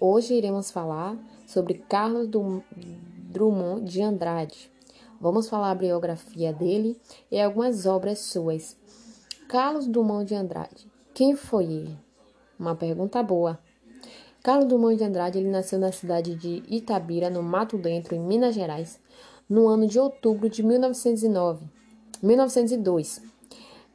Hoje iremos falar sobre Carlos Drummond de Andrade. Vamos falar a biografia dele e algumas obras suas. Carlos Drummond de Andrade. Quem foi ele? Uma pergunta boa. Carlos Drummond de Andrade ele nasceu na cidade de Itabira, no Mato Dentro, em Minas Gerais, no ano de outubro de 1909, 1902.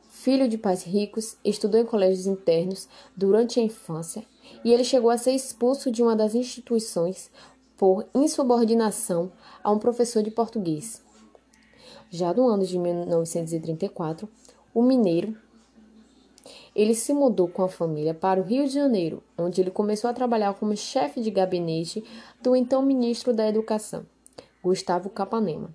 Filho de pais ricos, estudou em colégios internos durante a infância e ele chegou a ser expulso de uma das instituições por insubordinação a um professor de português. Já no ano de 1934, o mineiro ele se mudou com a família para o Rio de Janeiro, onde ele começou a trabalhar como chefe de gabinete do então ministro da Educação, Gustavo Capanema.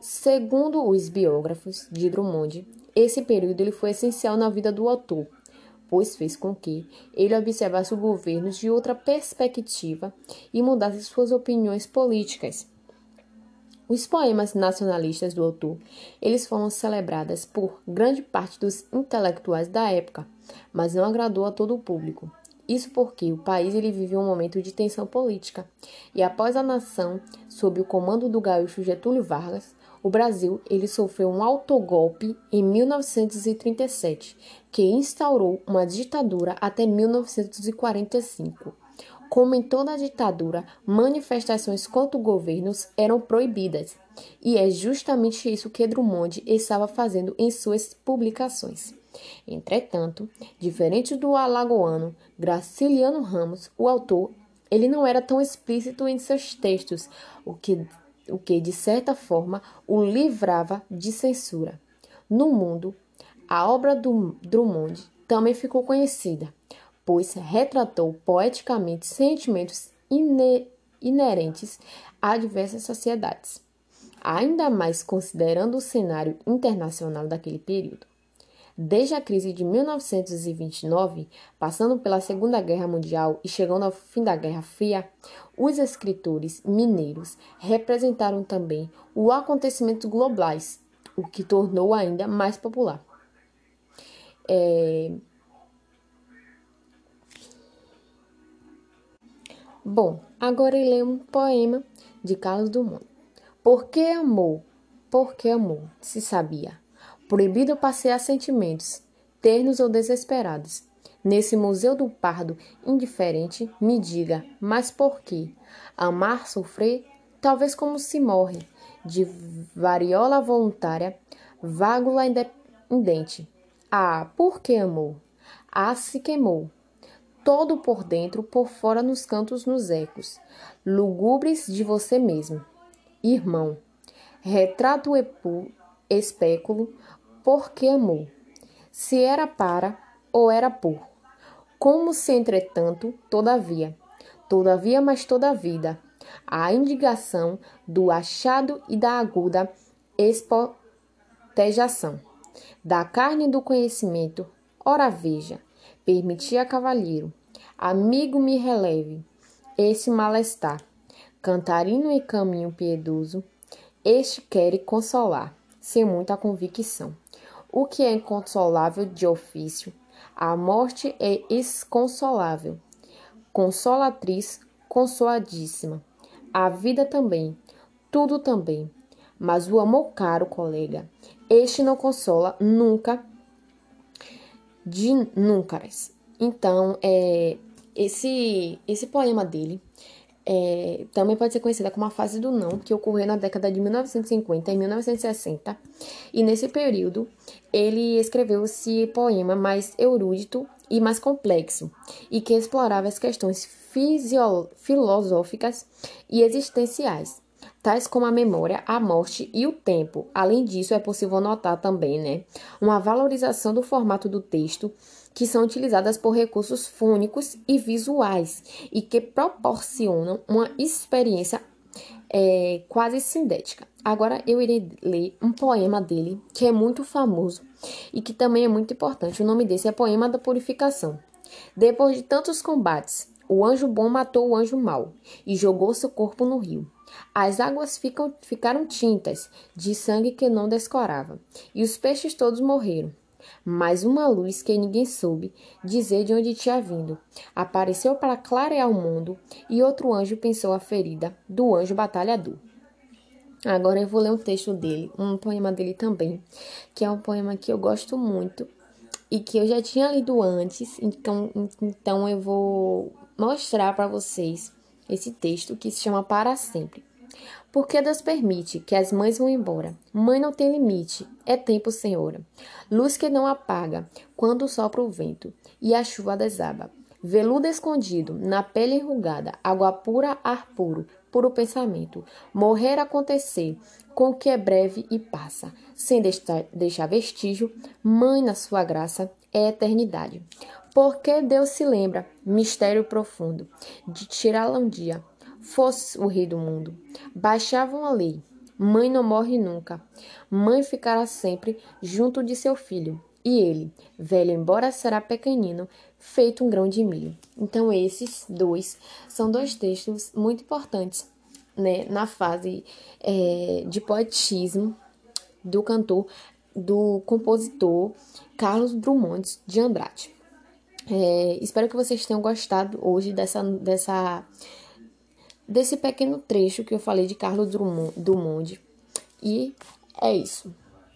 Segundo os biógrafos de Drummond, esse período ele foi essencial na vida do autor, pois fez com que ele observasse o governo de outra perspectiva e mudasse suas opiniões políticas. Os poemas nacionalistas do autor, eles foram celebrados por grande parte dos intelectuais da época, mas não agradou a todo o público. Isso porque o país ele vivia um momento de tensão política, e após a nação, sob o comando do gaúcho Getúlio Vargas, o Brasil ele sofreu um autogolpe em 1937, que instaurou uma ditadura até 1945. Como em toda ditadura, manifestações contra o governo eram proibidas, e é justamente isso que Drummond estava fazendo em suas publicações. Entretanto, diferente do alagoano Graciliano Ramos, o autor ele não era tão explícito em seus textos, o que o que, de certa forma, o livrava de censura. No mundo, a obra do Drummond também ficou conhecida, pois retratou poeticamente sentimentos inerentes a diversas sociedades, ainda mais considerando o cenário internacional daquele período. Desde a crise de 1929, passando pela Segunda Guerra Mundial e chegando ao fim da Guerra Fria, os escritores mineiros representaram também os acontecimentos globais, o que tornou ainda mais popular. É... Bom, agora eu leio um poema de Carlos Drummond. Por que amou? Por que amou? Se sabia proibido passear sentimentos, ternos ou desesperados. Nesse Museu do Pardo indiferente, me diga, mas por quê? Amar, sofrer? Talvez como se morre, de variola voluntária, vágula indente. Ah, por que amou? Ah, se queimou. Todo por dentro, por fora nos cantos, nos ecos, lugubres de você mesmo. Irmão, retrato epu, espéculo, porque amou, se era para ou era por. Como se, entretanto, todavia, todavia, mas toda vida, a indicação do achado e da aguda espotejação, da carne do conhecimento, ora veja, permitia cavalheiro, amigo me releve, esse malestar, cantarino e caminho piedoso, este quer consolar, sem muita convicção. O que é inconsolável de ofício, a morte é desconsolável. Consolatriz, consoladíssima. A vida também, tudo também. Mas o amor caro, colega, este não consola nunca, de nunca. Então, é, esse, esse poema dele é, também pode ser conhecida como a fase do não, que ocorreu na década de 1950 e 1960. E nesse período, ele escreveu esse poema mais erudito e mais complexo, e que explorava as questões filosóficas e existenciais, tais como a memória, a morte e o tempo. Além disso, é possível notar também, né, uma valorização do formato do texto que são utilizadas por recursos fônicos e visuais e que proporcionam uma experiência é, quase sintética. Agora eu irei ler um poema dele que é muito famoso e que também é muito importante. O nome desse é Poema da Purificação. Depois de tantos combates, o anjo bom matou o anjo mau e jogou seu corpo no rio. As águas ficam, ficaram tintas de sangue que não descorava, e os peixes todos morreram. mas uma luz que ninguém soube dizer de onde tinha vindo. Apareceu para clarear o mundo, e outro anjo pensou a ferida do anjo batalhador. Agora eu vou ler um texto dele, um poema dele também, que é um poema que eu gosto muito e que eu já tinha lido antes, então, então eu vou mostrar para vocês esse texto que se chama Para Sempre. Porque Deus permite que as mães vão embora. Mãe não tem limite, é tempo senhora. Luz que não apaga quando sopra o vento e a chuva desaba. Veludo escondido, na pele enrugada, água pura, ar puro, puro pensamento. Morrer acontecer com o que é breve e passa, sem deixar vestígio, mãe na sua graça é eternidade. Porque Deus se lembra, mistério profundo, de tirá-la um dia, fosse o rei do mundo. Baixavam a lei. Mãe não morre nunca. Mãe ficará sempre junto de seu filho. E ele, velho embora será pequenino, feito um grão de milho. Então esses dois são dois textos muito importantes né, na fase é, de poetismo do cantor, do compositor Carlos Drummond de Andrade. É, espero que vocês tenham gostado hoje dessa, dessa desse pequeno trecho que eu falei de Carlos Drummond. E é isso.